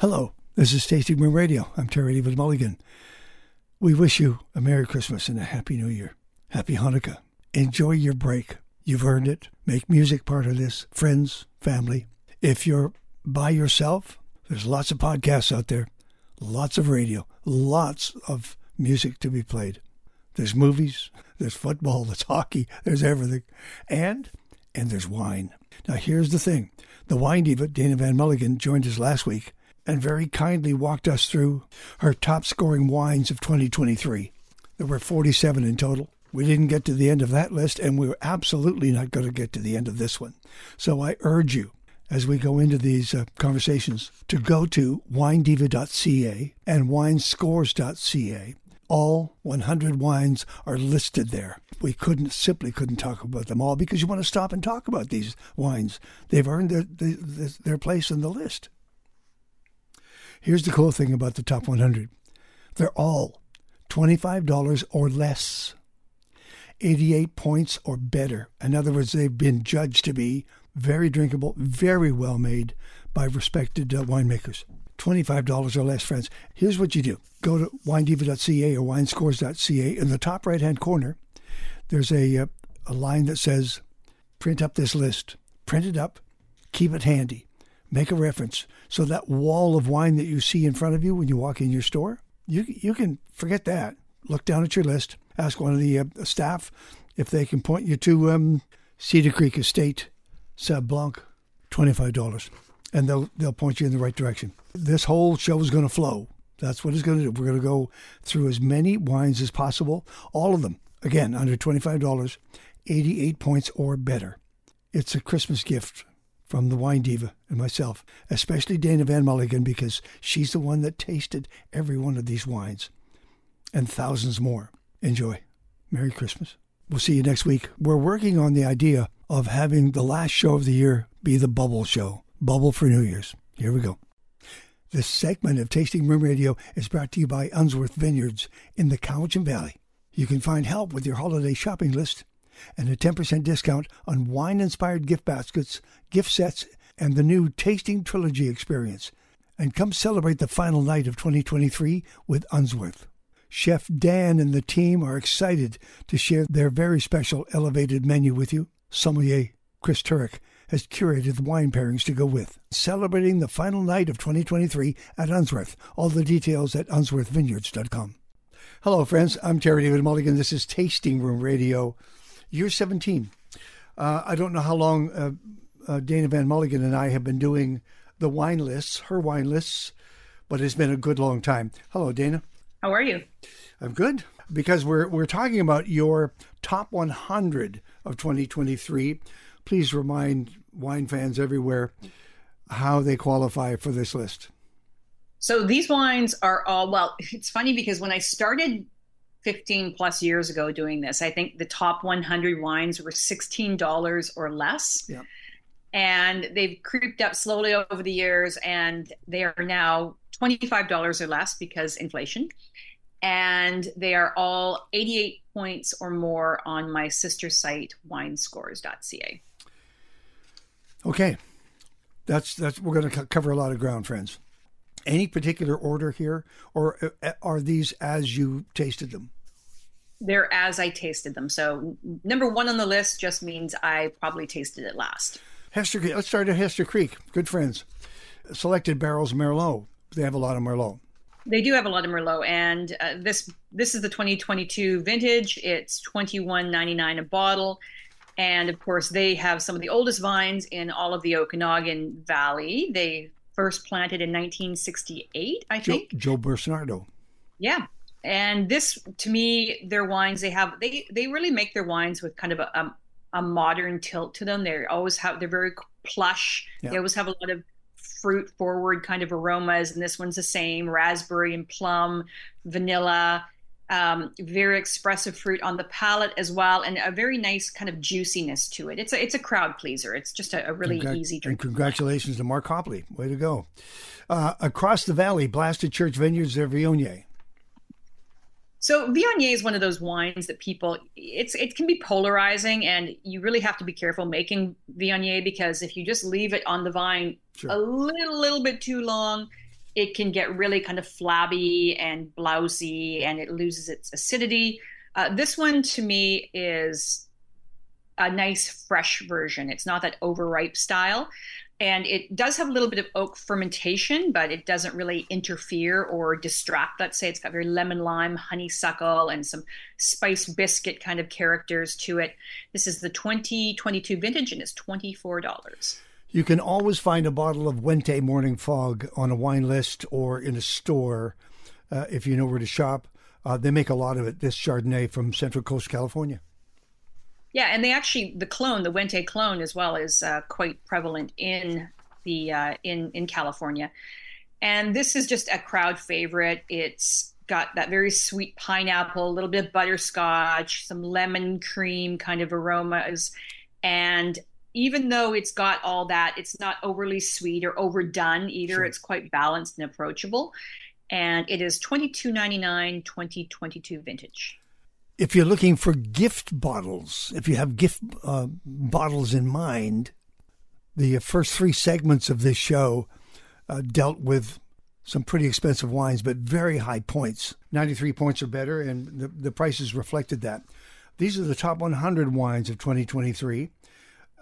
Hello, this is Tasting Room Radio. I'm Terry David Mulligan. We wish you a Merry Christmas and a Happy New Year. Happy Hanukkah. Enjoy your break. You've earned it. Make music part of this. Friends, family. If you're by yourself, there's lots of podcasts out there, lots of radio, lots of music to be played. There's movies, there's football, there's hockey, there's everything. And and there's wine. Now here's the thing. The wine diva, Daenna Van Mulligen, joined us last week and very kindly walked us through her top scoring wines of 2023. There were 47 in total. We didn't get to the end of that list, and we're absolutely not going to get to the end of this one. So I urge you, as we go into these uh, conversations, to go to winediva.ca and winescores.ca. All 100 wines are listed there. We couldn't simply couldn't talk about them all because you want to stop and talk about these wines. They've earned their, their, their place in the list. Here's the cool thing about the top 100 they're all $25 or less, 88 points or better. In other words, they've been judged to be very drinkable, very well made by respected uh, winemakers. $25 or less, friends. Here's what you do go to winediva.ca or winescores.ca. In the top right hand corner, there's a, uh, a line that says, print up this list. Print it up, keep it handy make a reference. So that wall of wine that you see in front of you when you walk in your store, you you can forget that. Look down at your list. Ask one of the uh, staff if they can point you to um, Cedar Creek Estate, Sauv Blanc, twenty five dollars, and they'll they'll point you in the right direction. This whole show is going to flow. That's what it's going to do. We're going to go through as many wines as possible, all of them. Again, under twenty five dollars, eighty eight points or better. It's a Christmas gift from the wine diva and myself, especially Daenna Van Mulligen, because she's the one that tasted every one of these wines and thousands more. Enjoy. Merry Christmas. We'll see you next week. We're working on the idea of having the last show of the year be the Bubble Show. Bubble for New Year's. Here we go. This segment of Tasting Room Radio is brought to you by Unsworth Vineyards in the Cowichan Valley. You can find help with your holiday shopping list and a 10% discount on wine inspired gift baskets, gift sets, and the new Tasting Trilogy experience. And come celebrate the final night of 2023 with Unsworth. Chef Dan and the team are excited to share their very special elevated menu with you. Sommelier Chris Turek has curated the wine pairings to go with. Celebrating the final night of 2023 at Unsworth. All the details at unsworthvineyards.com. Hello, friends. I'm Terry David Mulligan. This is Tasting Room Radio. You're 17. Uh, I don't know how long uh, uh, Daenna Van Mulligen and I have been doing the wine lists, her wine lists, but it's been a good long time. Hello, Daenna. How are you? I'm good because we're we're talking about your top 100 of 2023. Please remind wine fans everywhere how they qualify for this list. So these wines are all well. It's funny because when I started 15 plus years ago doing this. I think the top 100 wines were $16 or less. Yeah. And they've creeped up slowly over the years, and they are now $25 or less because inflation. And they are all 88 points or more on my sister site, winescores.ca. Okay. That's that's we're going to cover a lot of ground, friends. Any particular order here, or uh, are these as you tasted them? They're as I tasted them. So number one on the list just means I probably tasted it last. Hester, Creek, let's start at Hester Creek. Good friends. Selected barrels Merlot. They have a lot of Merlot. They do have a lot of Merlot, and uh, this this is the 2022 vintage. It's 21.99 a bottle, and of course they have some of the oldest vines in all of the Okanagan Valley. They first planted in 1968, I think. Joe, Joe Busnardo. Yeah, and this to me their wines they have they they really make their wines with kind of a, a, a modern tilt to them they always have they're very plush yeah. they always have a lot of fruit forward kind of aromas and this one's the same raspberry and plum vanilla um, very expressive fruit on the palate as well, and a very nice kind of juiciness to it. It's a it's a crowd pleaser. It's just a, a really Congrat- easy drink. And congratulations to Mark Hopley. Way to go! Uh, across the valley, Blasted Church Vineyards of Viognier. So Viognier is one of those wines that people it's it can be polarizing and you really have to be careful making Viognier because if you just leave it on the vine sure. a little little bit too long, it can get really kind of flabby and blousy and it loses its acidity. Uh, this one to me is a nice fresh version. It's not that overripe style. And it does have a little bit of oak fermentation, but it doesn't really interfere or distract. Let's say it's got very lemon lime, honeysuckle, and some spice biscuit kind of characters to it. This is the 2022 vintage and it's $24. You can always find a bottle of Wente Morning Fog on a wine list or in a store uh, if you know where to shop. Uh, they make a lot of it, this Chardonnay from Central Coast, California. Yeah, and they actually the clone, the Wente clone, as well, is uh, quite prevalent in the uh, in in California. And this is just a crowd favorite. It's got that very sweet pineapple, a little bit of butterscotch, some lemon cream kind of aromas, and even though it's got all that, it's not overly sweet or overdone either. Sure. It's quite balanced and approachable. And it is twenty two ninety nine, 2022 vintage if you're looking for gift bottles, if you have gift uh, bottles in mind, the first three segments of this show uh, dealt with some pretty expensive wines, but very high points 93 points or better, and the, the prices reflected that. These are the top 100 wines of 2023,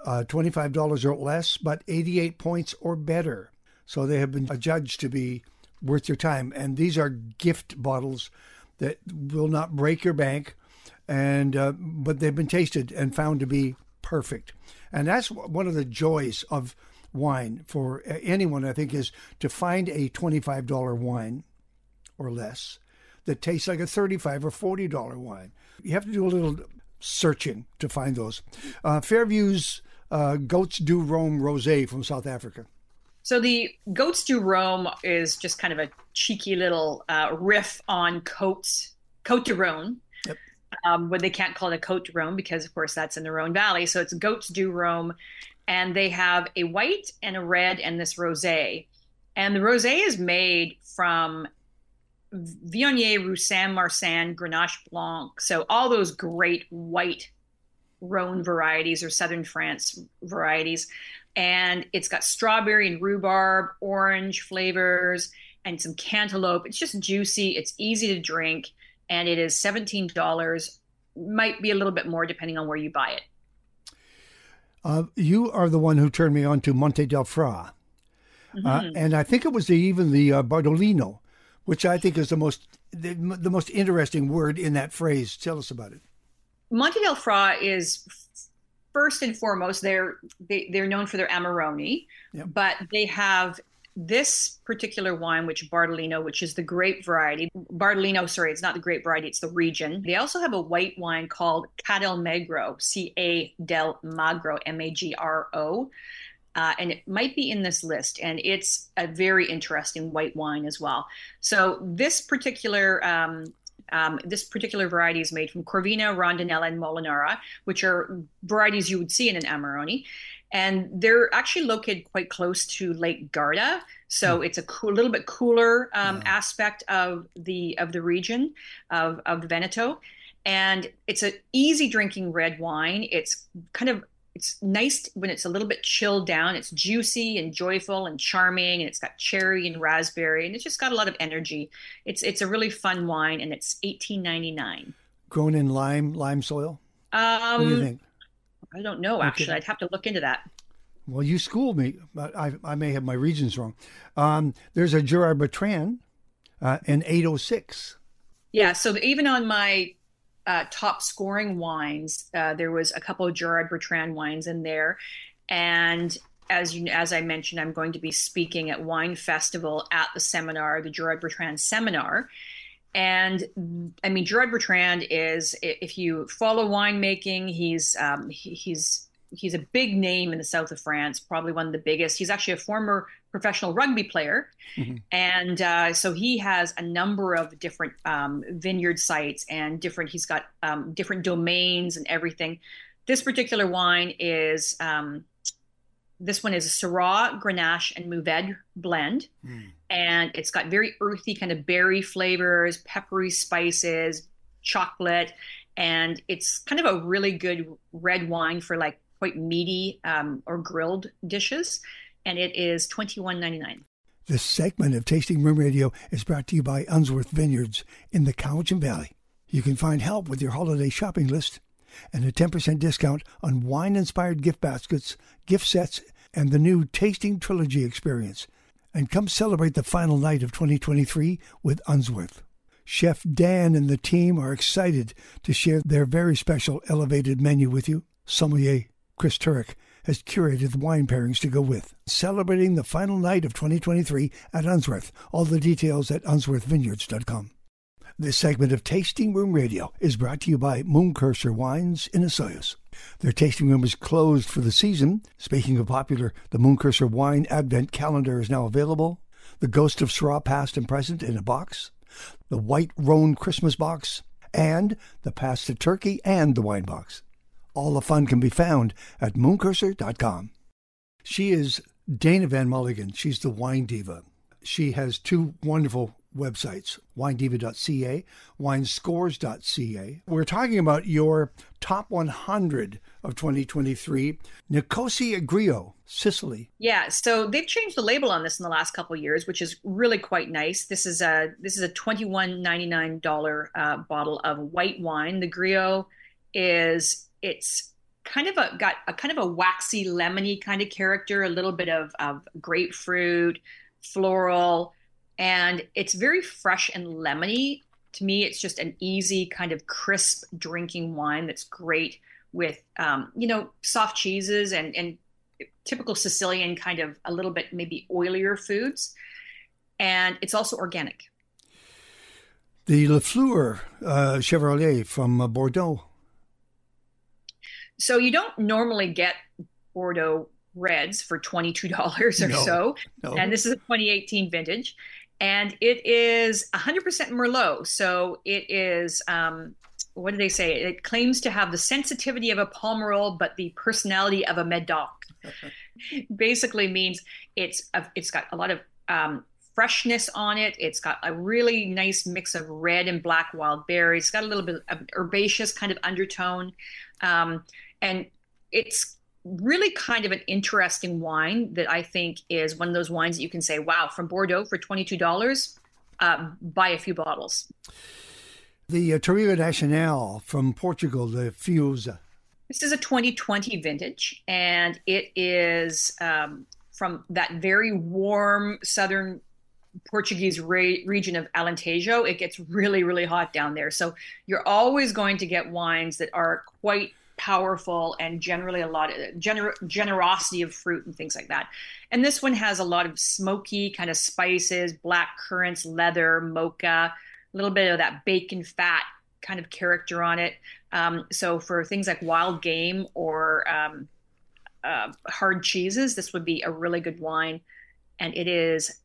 uh, $25 or less, but 88 points or better. So they have been adjudged to be worth your time. And these are gift bottles that will not break your bank and uh, but they've been tasted and found to be perfect. And that's one of the joys of wine for anyone, I think, is to find a $25 wine or less that tastes like a 35 or $40 wine. You have to do a little searching to find those. Uh, Fairview's uh, Goats Do Roam Rosé from South Africa. So the Goats Do Roam is just kind of a cheeky little uh, riff on Coats, Cote de Rhône, um, when they can't call it a Cote de Rhône because, of course, that's in the Rhone Valley. So it's Goats Do Roam, and they have a white and a red and this rosé. And the rosé is made from Viognier, Roussanne, Marsanne, Grenache Blanc. So all those great white Rhone varieties or Southern France varieties. And it's got strawberry and rhubarb, orange flavors, and some cantaloupe. It's just juicy. It's easy to drink and it is $17. Might be a little bit more depending on where you buy it. Uh, you are the one who turned me on to Monte del Fra. Uh, mm-hmm. Uh, and I think it was the, even the uh, Bardolino, which I think is the most the, the, most interesting word in that phrase. Tell us about it. Monte del Fra is first and foremost they're they, they're known for their Amarone, yep. but they have this particular wine, which Bardolino, which is the grape variety, Bardolino, sorry, it's not the grape variety, it's the region. They also have a white wine called Ca del Magro, C A del Magro, M A G R O. Uh, and it might be in this list, and it's a very interesting white wine as well. So this particular um, um, this particular variety is made from Corvina, Rondinella, and Molinara, which are varieties you would see in an Amarone and they're actually located quite close to Lake Garda. So mm. it's a cool, little bit cooler um, yeah. aspect of the of the region of of Veneto, and it's an easy drinking red wine. It's kind of it's nice when it's a little bit chilled down. It's juicy and joyful and charming, and it's got cherry and raspberry, and it's just got a lot of energy. It's it's a really fun wine, and it's eighteen ninety nine. Grown in lime lime soil. Um, what do you think? I don't know. Actually, okay. I'd have to look into that. Well, you schooled me, but I, I may have my regions wrong. Um, there's a Gerard Bertrand, uh, an 806. Yeah. So even on my uh, top scoring wines, uh, there was a couple of Gerard Bertrand wines in there, and as you as I mentioned, I'm going to be speaking at Wine Festival at the seminar, the Gerard Bertrand seminar, and I mean, Gerard Bertrand is, if you follow winemaking, he's um, he's he's a big name in the south of France, probably one of the biggest. He's actually a former professional rugby player, mm-hmm. and uh, so he has a number of different um, vineyard sites and different. He's got um, different domains and everything. This particular wine is um, this one is a Syrah, Grenache, and Mourvedre blend. Mm. And it's got very earthy kind of berry flavors, peppery spices, chocolate. And it's kind of a really good red wine for like quite meaty um, or grilled dishes. And it is twenty one ninety nine. This segment of Tasting Room Radio is brought to you by Unsworth Vineyards in the Cowichan Valley. You can find help with your holiday shopping list and a 10% discount on wine inspired gift baskets, gift sets, and the new Tasting Trilogy experience. And come celebrate the final night of 2023 with Unsworth. Chef Dan and the team are excited to share their very special elevated menu with you. Sommelier Chris Turek has curated the wine pairings to go with. Celebrating the final night of 2023 at Unsworth. All the details at unsworthvineyards.com. This segment of Tasting Room Radio is brought to you by Mooncurser Wines in Osoyoos. Their tasting room is closed for the season. Speaking of popular, the Mooncurser Wine Advent Calendar is now available. The Ghost of Syrah Past and Present in a box. The White Rhone Christmas box. And the Pasta Turkey and the Wine box. All the fun can be found at mooncurser.com. She is Daenna Van Mulligen. She's the wine diva. She has two wonderful websites, winediva.ca, winescores.ca. We're talking about your top 100 of 2023, Nicosia Grillo, Sicily. Yeah, so they've changed the label on this in the last couple years, which is really quite nice. This is a this is a $21.99 uh, bottle of white wine. The Grillo is it's kind of a got a kind of a waxy lemony kind of character a little bit of, of grapefruit floral and it's very fresh and lemony. To me it's just an easy kind of crisp drinking wine that's great with um, you know soft cheeses and and typical sicilian kind of a little bit maybe oilier foods. And it's also organic. The Lafleur uh, Chevrolet from uh, Bordeaux so you don't normally get Bordeaux reds for $22 or no, so. No. And this is a 2018 vintage. And it is 100% Merlot. So it is, um, what do they say? It claims to have the sensitivity of a Pomerol, but the personality of a Medoc. Basically means it's a, it's got a lot of um, freshness on it. It's got a really nice mix of red and black wild berries. It's got a little bit of herbaceous kind of undertone. Um, and it's really kind of an interesting wine that I think is one of those wines that you can say, wow, from Bordeaux for $22, uh, buy a few bottles. The uh, Touriga Nacional from Portugal, the Fiuza. This is a 2020 vintage, and it is um, from that very warm southern Portuguese re- region of Alentejo. It gets really, really hot down there. So you're always going to get wines that are quite powerful and generally a lot of gener- generosity of fruit and things like that. And this one has a lot of smoky kind of spices, black currants, leather, mocha, a little bit of that bacon fat kind of character on it. Um, so for things like wild game or um, uh, hard cheeses, this would be a really good wine. And it is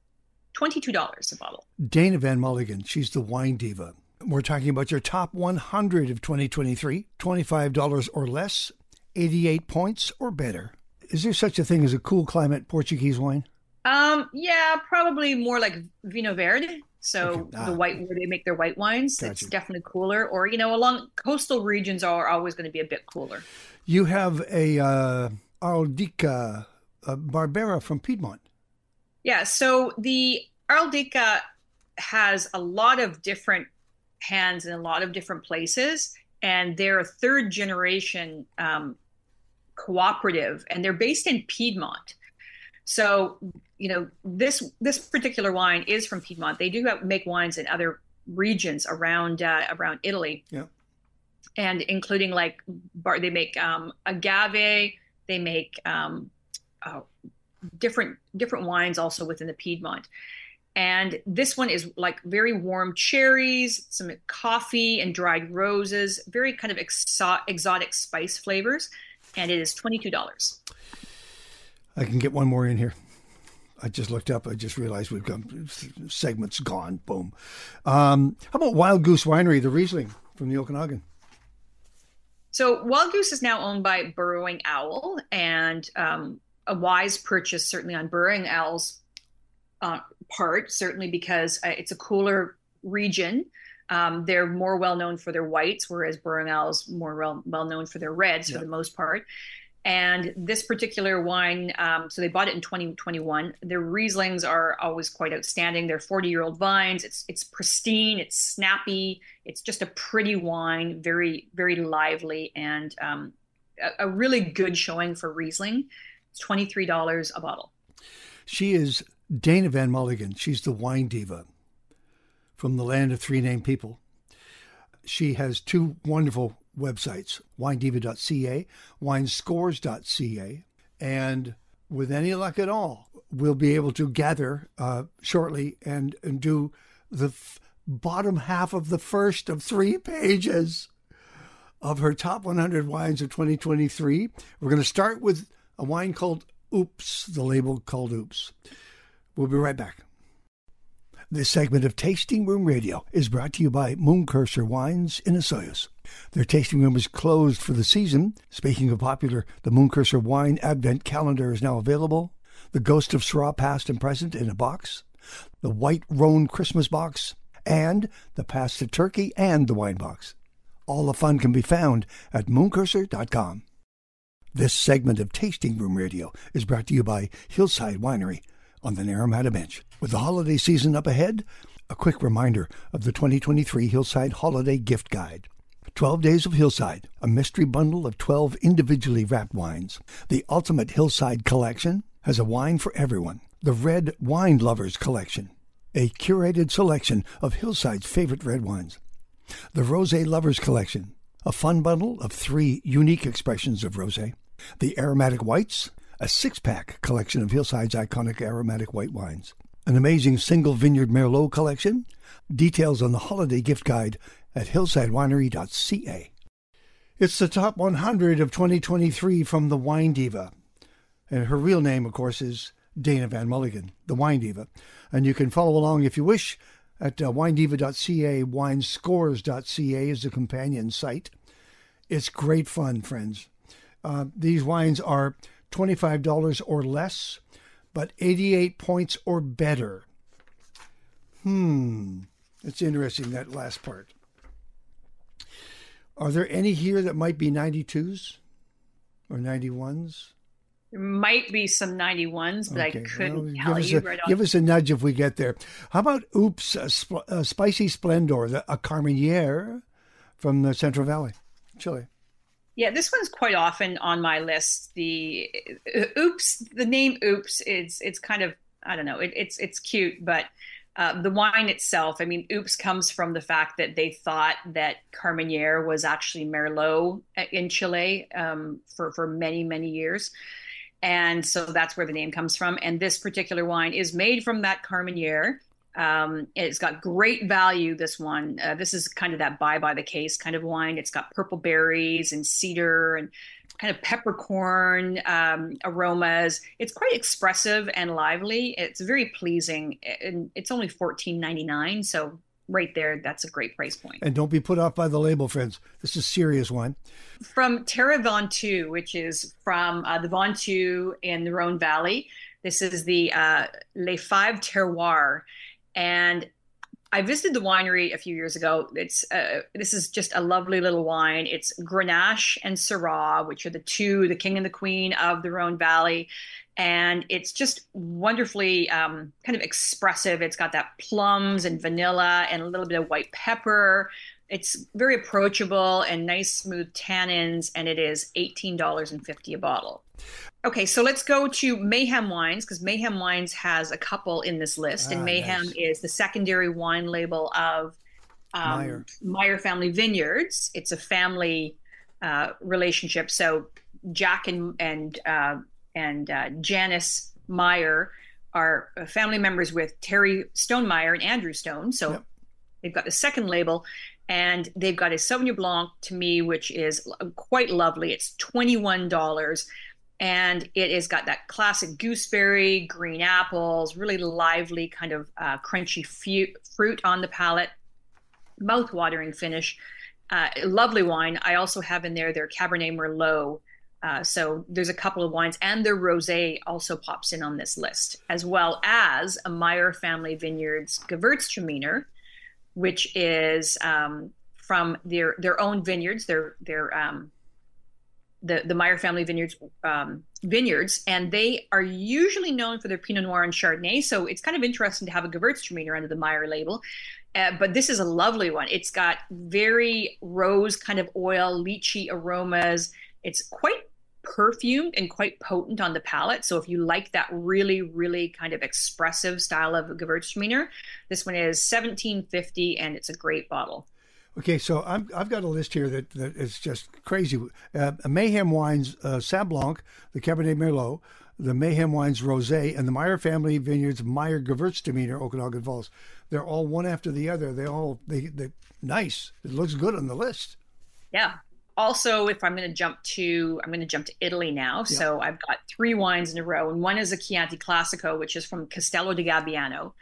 $22 a bottle. Daenna Van Mulligen, she's the wine diva. We're talking about your top 100 of 2023, $25 or less, 88 points or better. Is there such a thing as a cool climate Portuguese wine? Um, yeah, probably more like Vinho Verde. So okay. ah. the white where they make their white wines, gotcha. it's definitely cooler. Or you know, along coastal regions are always going to be a bit cooler. You have a uh, Araldica uh, Barbera from Piedmont. Yeah, so the Araldica has a lot of different hands in a lot of different places, and they're a third generation um, cooperative, and they're based in Piedmont. So, you know, this this particular wine is from Piedmont. They do make wines in other regions around uh, around Italy, yeah, and including like bar, they make um, agave, they make um, oh, different different wines also within the Piedmont. And this one is like very warm cherries, some coffee and dried roses, very kind of exo- exotic spice flavors. And it is $22. I can get one more in here. I just looked up. I just realized we've got segments gone. Boom. Um, how about Wild Goose Winery, the Riesling from the Okanagan? So Wild Goose is now owned by Burrowing Owl, and um, a wise purchase certainly on Burrowing Owl's uh, part, certainly because uh, it's a cooler region. Um, they're more well known for their whites, whereas is more well, well known for their reds yeah. for the most part. And this particular wine, um, so they bought it in 2021. Their Rieslings are always quite outstanding. They're 40 year old vines. It's it's pristine. It's snappy. It's just a pretty wine, very very lively, and um, a, a really good showing for Riesling. It's twenty three dollars a bottle. She is Daenna Van Mulligen, She's the wine diva from the land of three named people. She has two wonderful websites winediva.ca, winescores.ca, and with any luck at all, we'll be able to gather uh, shortly and, and do the f- bottom half of the first of three pages of her top 100 wines of 2023. We're going to start with a wine called Oops, the label called Oops. We'll be right back. This segment of Tasting Room Radio is brought to you by Mooncurser Wines in Osoyoos. Their tasting room is closed for the season. Speaking of popular, the Mooncurser Wine Advent Calendar is now available. The Ghost of Syrah Past and Present in a box. The White Rhone Christmas box. And the Pasta Turkey and the Wine box. All the fun can be found at mooncurser.com. This segment of Tasting Room Radio is brought to you by Hillside Winery on the Naramata Bench. With the holiday season up ahead, a quick reminder of the 2023 Hillside Holiday Gift Guide. 12 Days of Hillside, a mystery bundle of 12 individually wrapped wines. The Ultimate Hillside Collection has a wine for everyone. The Red Wine Lovers Collection, a curated selection of Hillside's favorite red wines. The Rosé Lovers Collection, a fun bundle of three unique expressions of rosé. The Aromatic Whites, a six pack collection of Hillside's iconic aromatic white wines. An amazing single vineyard Merlot collection. Details on the holiday gift guide at hillsidewinery.ca. It's the top 100 of 2023 from the Wine Diva. And her real name, of course, is Daenna Van Mulligen, the Wine Diva. And you can follow along if you wish at uh, winediva.ca. Winescores.ca is the companion site. It's great fun, friends. Uh, these wines are $25 or less, but 88 points or better. Hmm, it's interesting that last part. Are there any here that might be 92s or 91s? There might be some 91s, but okay. I couldn't well, tell you a, right Give us a nudge if we get there. How about Oops, a, sp- a Spicy Splendor, the, a Carmenere from the Central Valley, Chile? Yeah, this one's quite often on my list. The uh, Oops, the name Oops, it's it's kind of I don't know, it, it's it's cute, but uh, the wine itself, I mean, Oops comes from the fact that they thought that Carmenere was actually Merlot uh, in Chile um, for for many many years, and so that's where the name comes from. And this particular wine is made from that Carmenere. Um, it's got great value. This one, uh, this is kind of that buy by the case kind of wine. It's got purple berries and cedar and kind of peppercorn um, aromas. It's quite expressive and lively. It's very pleasing, and it's only fourteen ninety nine. So right there, that's a great price point. And don't be put off by the label, friends. This is serious wine. From Terre Ventoux, which is from uh, the Ventoux in the Rhone Valley. This is the uh, Les Five Terroirs and I visited the winery a few years ago. It's uh, this is just a lovely little wine. It's Grenache and Syrah, which are the two, the king and the queen of the Rhone Valley, and it's just wonderfully um, kind of expressive. It's got that plums and vanilla and a little bit of white pepper. It's very approachable and nice, smooth tannins, and it is eighteen dollars and fifty a bottle. Okay, so let's go to Mayhem Wines because Mayhem Wines has a couple in this list, ah, and Mayhem nice. is the secondary wine label of um, Meyer. Meyer Family Vineyards. It's a family uh, relationship. So Jack and and uh, and uh, Janice Meyer are family members with Terry Stonemeyer and Andrew Stone. So yep. they've got the second label, and they've got a Sauvignon Blanc to me, which is quite lovely. It's twenty one dollars and it has got that classic gooseberry, green apples, really lively kind of uh, crunchy fu- fruit on the palate, mouth-watering finish. Uh, lovely wine. I also have in there their Cabernet Merlot. Uh, so there's a couple of wines, and their rosé also pops in on this list, as well as a Meyer Family Vineyards Gewürztraminer, which is um, from their their own vineyards. Their their um, the the Meyer family vineyards um, vineyards, and they are usually known for their Pinot Noir and Chardonnay. So it's kind of interesting to have a Gewürztraminer under the Meyer label. Uh, but this is a lovely one. It's got very rose kind of oil, lychee aromas. It's quite perfumed and quite potent on the palate. So if you like that really, really kind of expressive style of Gewürztraminer, this one is 1750 and it's a great bottle. Okay, so i have got a list here that, that is just crazy. Uh, Mayhem Wines, uh, Blanc, the Cabernet Merlot, the Mayhem Wines Rosé, and the Meyer Family Vineyards Meyer Gewürztraminer Okanagan Falls. They're all one after the other. They all they they nice. It looks good on the list. Yeah. Also, if I'm going to jump to, I'm going to jump to Italy now. Yeah. So I've got three wines in a row, and one is a Chianti Classico, which is from Castello di Gabbiano,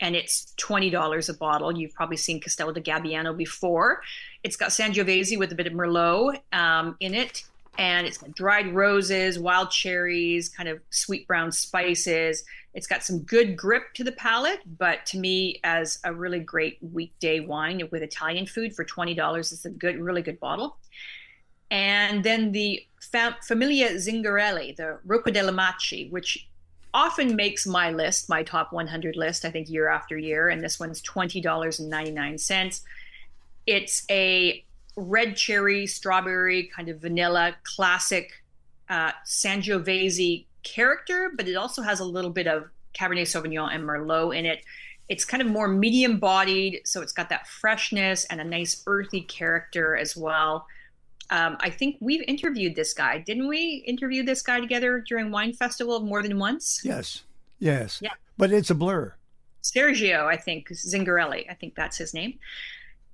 and it's $20 a bottle. You've probably seen Castello di Gabbiano before. It's got Sangiovese with a bit of Merlot um, in it, and it's got dried roses, wild cherries, kind of sweet brown spices. It's got some good grip to the palate, but to me, as a really great weekday wine with Italian food for $20, it's a good, really good bottle. And then the fam- Famiglia Zingarelli, the Rocca delle Macie, which often makes my list, my top 100 list, I think year after year. And this one's $20.99. It's a red cherry, strawberry, kind of vanilla, classic uh, Sangiovese character, but it also has a little bit of Cabernet Sauvignon and Merlot in it. It's kind of more medium bodied, so it's got that freshness and a nice earthy character as well um, I think we've interviewed this guy, didn't we? Interview this guy together during Wine Festival more than once. Yes, yes. Yeah, but it's a blur. Sergio, I think Zingarelli. I think that's his name.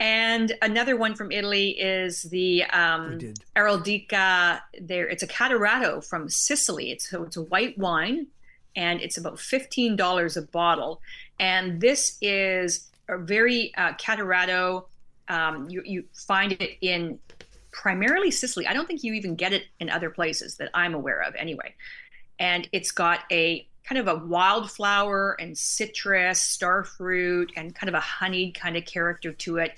And another one from Italy is the um, Araldica. There, it's a Catarratto from Sicily. It's so it's a white wine, and it's about fifteen dollars a bottle. And this is a very uh. Um, you you find it in primarily Sicily. I don't think you even get it in other places that I'm aware of anyway. And it's got a kind of a wildflower and citrus, star fruit, and kind of a honeyed kind of character to it.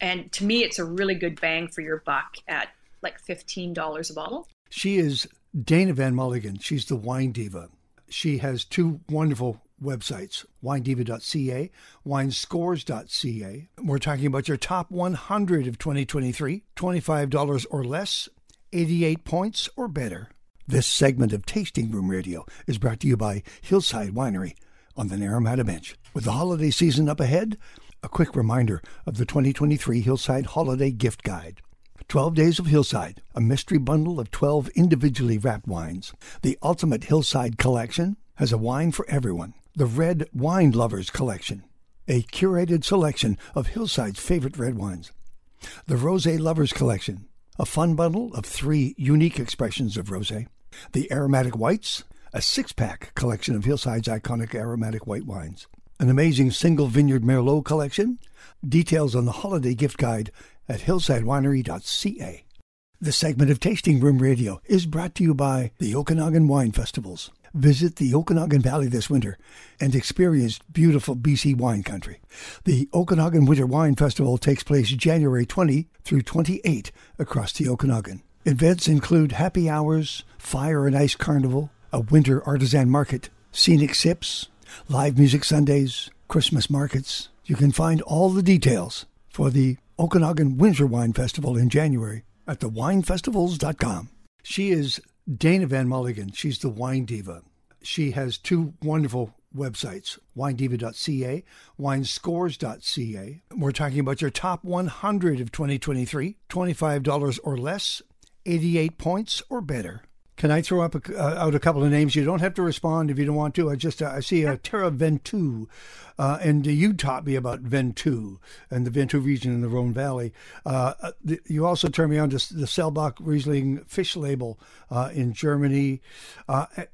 And to me, it's a really good bang for your buck at like $15 a bottle. She is Daenna Van Mulligen. She's the wine diva. She has two wonderful websites winediva.ca, winescores.ca. We're talking about your top 100 of 2023, $25 or less, 88 points or better. This segment of Tasting Room Radio is brought to you by Hillside Winery on the Naramata Bench. With the holiday season up ahead, a quick reminder of the 2023 Hillside Holiday Gift Guide. 12 Days of Hillside, a mystery bundle of 12 individually wrapped wines. The Ultimate Hillside Collection has a wine for everyone the Red Wine Lovers Collection, a curated selection of Hillside's favorite red wines. The Rosé Lovers Collection, a fun bundle of three unique expressions of rosé. The Aromatic Whites, a six pack collection of Hillside's iconic aromatic white wines. An amazing single vineyard Merlot collection. Details on the holiday gift guide at hillsidewinery.ca. This segment of Tasting Room Radio is brought to you by the Okanagan Wine Festivals. Visit the Okanagan Valley this winter and experience beautiful BC wine country. The Okanagan Winter Wine Festival takes place January 20 through 28 across the Okanagan. Events include happy hours, fire and ice carnival, a winter artisan market, scenic sips, live music Sundays, Christmas markets. You can find all the details for the Okanagan Winter Wine Festival in January at thewinefestivals.com. She is Daenna Van Mulligen, she's the wine diva. She has two wonderful websites, winediva.ca, winescores.ca. We're talking about your top 100 of 2023, $25 or less, 88 points or better. Can I throw up a, uh, out a couple of names? You don't have to respond if you don't want to. I just uh, I see a uh, Terra Ventoux, uh, and you taught me about Ventoux and the Ventoux region in the Rhone Valley. Uh, uh, the, you also turned me on to the Selbach Riesling fish label in Germany,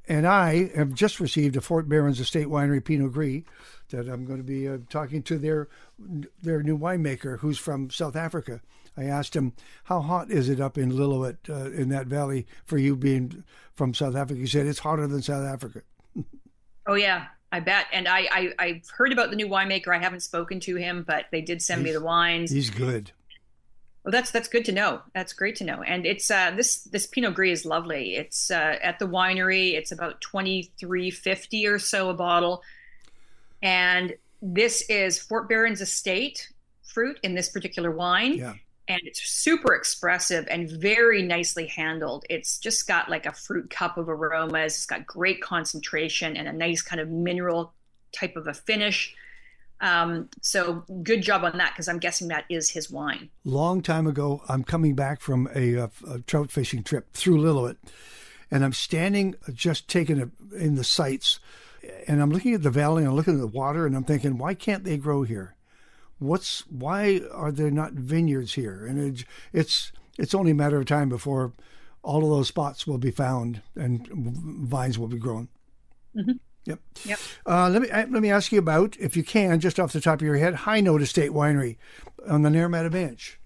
and I have just received a Fort Berens Estate Winery Pinot Gris that I'm going to be talking to their their new winemaker who's from South Africa I asked him, How hot is it up in Lillooet, uh, in that valley, for you being from South Africa? He said, It's hotter than South Africa. oh, yeah, I bet. And I, I, have heard about the new winemaker. I haven't spoken to him, but they did send he's, me the wines. He's good. Well, that's that's good to know. That's great to know. And it's uh, this this Pinot Gris is lovely. It's uh, at the winery. It's about twenty three fifty or so a bottle, and this is Fort Berens Estate fruit in this particular wine. Yeah. And it's super expressive and very nicely handled. It's just got like a fruit cup of aromas. It's got great concentration and a nice kind of mineral type of a finish. Um, so good job on that because I'm guessing that is his wine. Long time ago, I'm coming back from a, a, a trout fishing trip through Lillooet, and I'm standing just taking in the sights, and I'm looking at the valley and I'm looking at the water, and I'm thinking, why can't they grow here? What's why are there not vineyards here? And it, it's it's only a matter of time before all of those spots will be found and vines will be grown. Mm-hmm. Yep. Yep. Uh, let me let me ask you about, if you can, just off the top of your head, High Note Estate Winery on the Naramata Bench.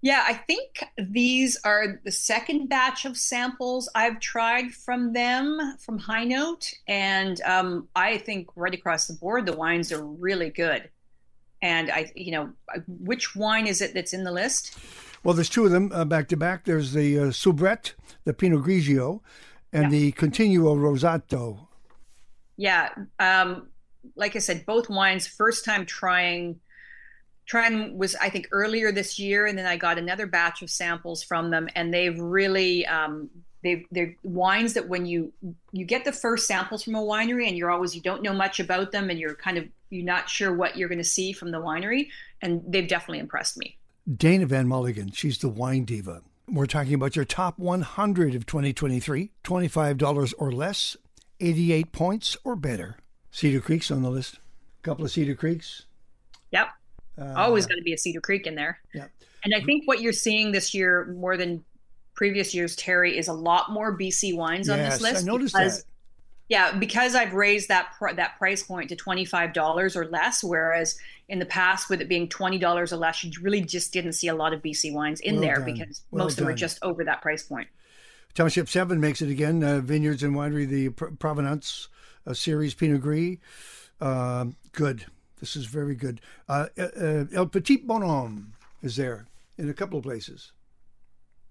Yeah, I think these are the second batch of samples I've tried from them from High Note, and um, I think right across the board the wines are really good. And I, you know, which wine is it that's in the list? Well, there's two of them uh, back to back. There's the uh, Soubrette, the Pinot Grigio, and yeah. the Continuo Rosato. Yeah, um, like I said, both wines. First time trying trying was I think earlier this year, and then I got another batch of samples from them, and they've really um, they they're wines that when you you get the first samples from a winery, and you're always you don't know much about them, and you're kind of you're not sure what you're going to see from the winery, and they've definitely impressed me. Daenna Van Mulligen, she's the wine diva. We're talking about your top 100 of 2023, $25 or less, 88 points or better. Cedar Creek's on the list. A couple of Cedar Creeks. Yep. Uh, Always going to be a Cedar Creek in there. Yep. And I think what you're seeing this year more than previous years, Terry, is a lot more BC wines yes, on this list. I noticed because, that. Yeah, because I've raised that pr- that price point to twenty five dollars or less, whereas in the past, with it being twenty dollars or less, you really just didn't see a lot of BC wines in well there done. because well most done. of them were just over that price point. Township Seven makes it again. Uh, Vineyards and Winery, the Provenance uh, series Pinot Gris, uh, good. This is very good. Uh, uh, uh, El Petit Bonhomme is there in a couple of places.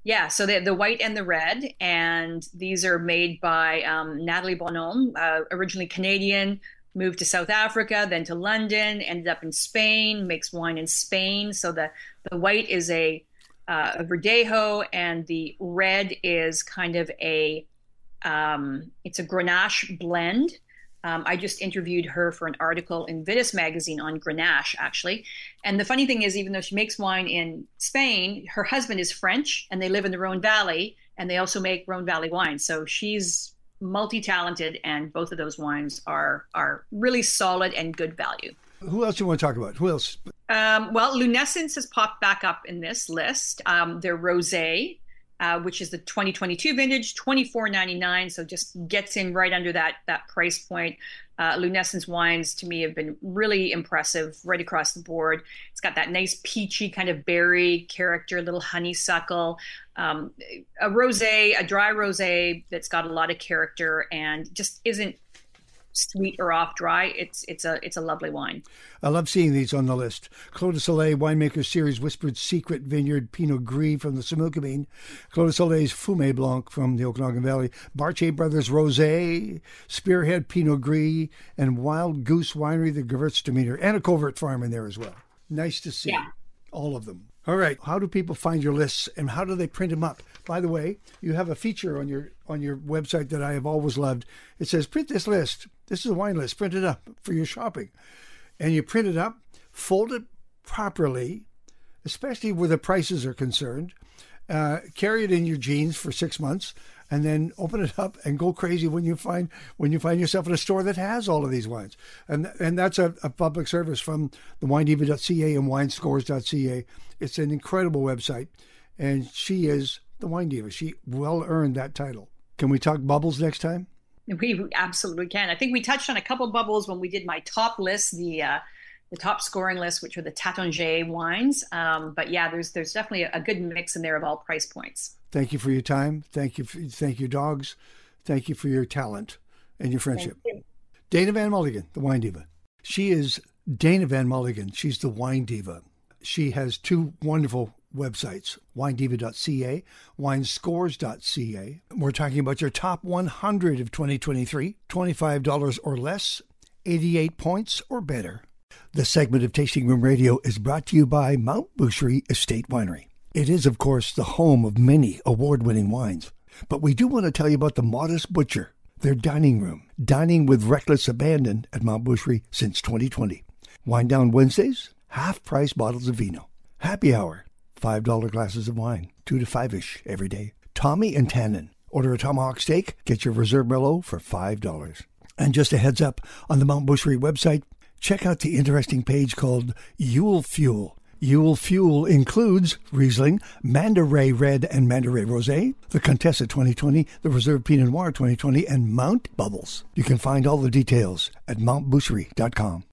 Yeah, so the the white and the red, and these are made by um, Natalie Bonhomme, uh, originally Canadian, moved to South Africa, then to London, ended up in Spain, makes wine in Spain. So the the white is a, uh, a Verdejo, and the red is kind of a um, it's a Grenache blend. Um, I just interviewed her for an article in Vitis magazine on Grenache, actually. And the funny thing is, even though she makes wine in Spain, her husband is French and they live in the Rhone Valley and they also make Rhone Valley wine. So she's multi-talented and both of those wines are are really solid and good value. Who else do you want to talk about? Who else? Um, well, Lunessence has popped back up in this list. Um, their rosé, uh, which is the 2022 vintage, 24.99. So just gets in right under that that price point. Uh, Lunessence wines to me have been really impressive right across the board. It's got that nice peachy kind of berry character, little honeysuckle, um, a rosé, a dry rosé that's got a lot of character and just isn't sweet or off dry. It's it's a it's a lovely wine. I love seeing these on the list. Clos du Soleil Winemaker Series Whispered Secret Vineyard Pinot Gris from the Similkameen, Clos du Soleil's Fumé Blanc from the Okanagan Valley, Bartier Brothers Rosé, Spearhead Pinot Gris, and Wild Goose Winery, the Gewürztraminer, and a covert farm in there as well. Nice to see yeah. all of them. All right. How do people find your lists and how do they print them up? By the way, you have a feature on your on your website that I have always loved. It says print this list. This is a wine list. Print it up for your shopping. And you print it up, fold it properly, especially where the prices are concerned. Uh, carry it in your jeans for six months and then open it up and go crazy when you find when you find yourself in a store that has all of these wines. And and that's a, a public service from the winediva.ca and winescores.ca. It's an incredible website, and she is the wine diva. She well earned that title. Can we talk bubbles next time? We absolutely can. I think we touched on a couple bubbles when we did my top list, the uh, the top scoring list, which were the Taittinger wines. Um, but yeah, there's there's definitely a, a good mix in there of all price points. Thank you for your time. Thank you. For, thank you, dogs. Thank you for your talent and your friendship. You. Daenna Van Mulligen, the wine diva. She is Daenna Van Mulligen. She's the wine diva. She has two wonderful websites winediva.ca, winescores.ca. We're talking about your top 100 of 2023, $25 or less, 88 points or better. The segment of Tasting Room Radio is brought to you by Mount Boucherie Estate Winery. It is, of course, the home of many award winning wines. But we do want to tell you about the Modest Butcher, their dining room, dining with reckless abandon at Mount Boucherie since 2020. Wine down Wednesdays, half price bottles of vino. Happy hour, $5 glasses of wine, 2 to 5 ish every day. Tommy and Tannen. Order a tomahawk steak, get your Reserve Merlot for $5. And just a heads up on the Mount Boucherie website, check out the interesting page called Yule Fuel. Yule Fuel includes Riesling, Mandaray Red and Mandaray Rosé, the Contessa 2020, the Reserve Pinot Noir 2020, and Mount Bubbles. You can find all the details at mountboucherie.com.